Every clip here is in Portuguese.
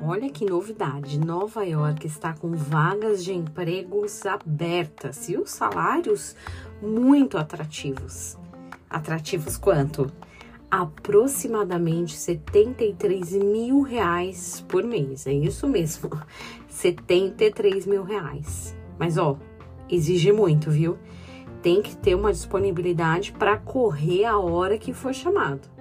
Olha que novidade! Nova York está com vagas de empregos abertas e os salários muito atrativos. Atrativos quanto? Aproximadamente 73 mil reais por mês. É isso mesmo, 73 mil reais. Mas ó, exige muito, viu? Tem que ter uma disponibilidade para correr a hora que for chamado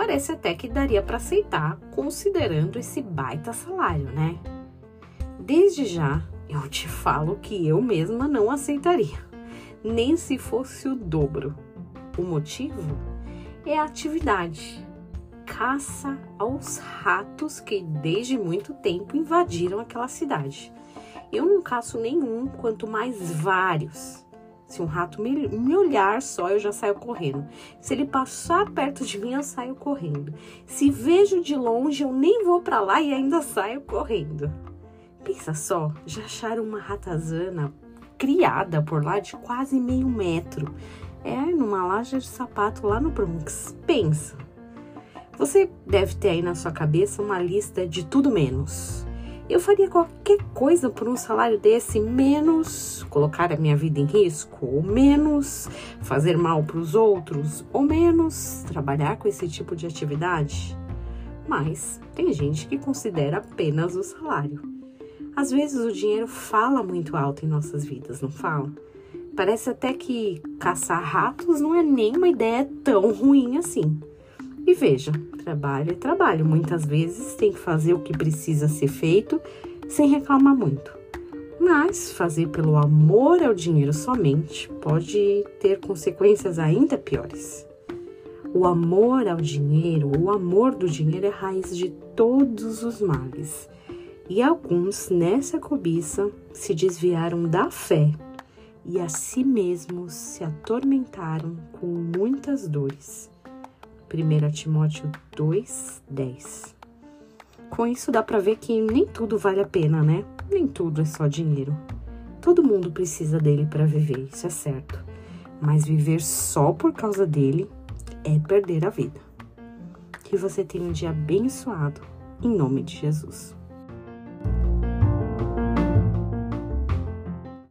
parece até que daria para aceitar, considerando esse baita salário, né? Desde já, eu te falo que eu mesma não aceitaria, nem se fosse o dobro. O motivo é a atividade caça aos ratos que desde muito tempo invadiram aquela cidade. Eu não caço nenhum, quanto mais vários. Se um rato me, me, olhar só, eu já saio correndo. Se ele passar perto de mim, eu saio correndo. Se vejo de longe, eu nem vou para lá e ainda saio correndo. Pensa só, já acharam uma ratazana criada por lá de quase meio metro. É, numa laje de sapato lá no Bronx. Pensa. Você deve ter aí na sua cabeça uma lista de tudo menos eu faria qualquer coisa por um salário desse, menos colocar a minha vida em risco, ou menos fazer mal para os outros, ou menos trabalhar com esse tipo de atividade. Mas tem gente que considera apenas o salário. Às vezes o dinheiro fala muito alto em nossas vidas, não fala? Parece até que caçar ratos não é nem uma ideia tão ruim assim. E veja, trabalho é trabalho. Muitas vezes tem que fazer o que precisa ser feito sem reclamar muito. Mas fazer pelo amor ao dinheiro somente pode ter consequências ainda piores. O amor ao dinheiro, o amor do dinheiro é a raiz de todos os males. E alguns nessa cobiça se desviaram da fé e a si mesmos se atormentaram com muitas dores. 1 Timóteo 2, 10. Com isso dá para ver que nem tudo vale a pena, né? Nem tudo é só dinheiro. Todo mundo precisa dele para viver, isso é certo. Mas viver só por causa dele é perder a vida. Que você tenha um dia abençoado, em nome de Jesus.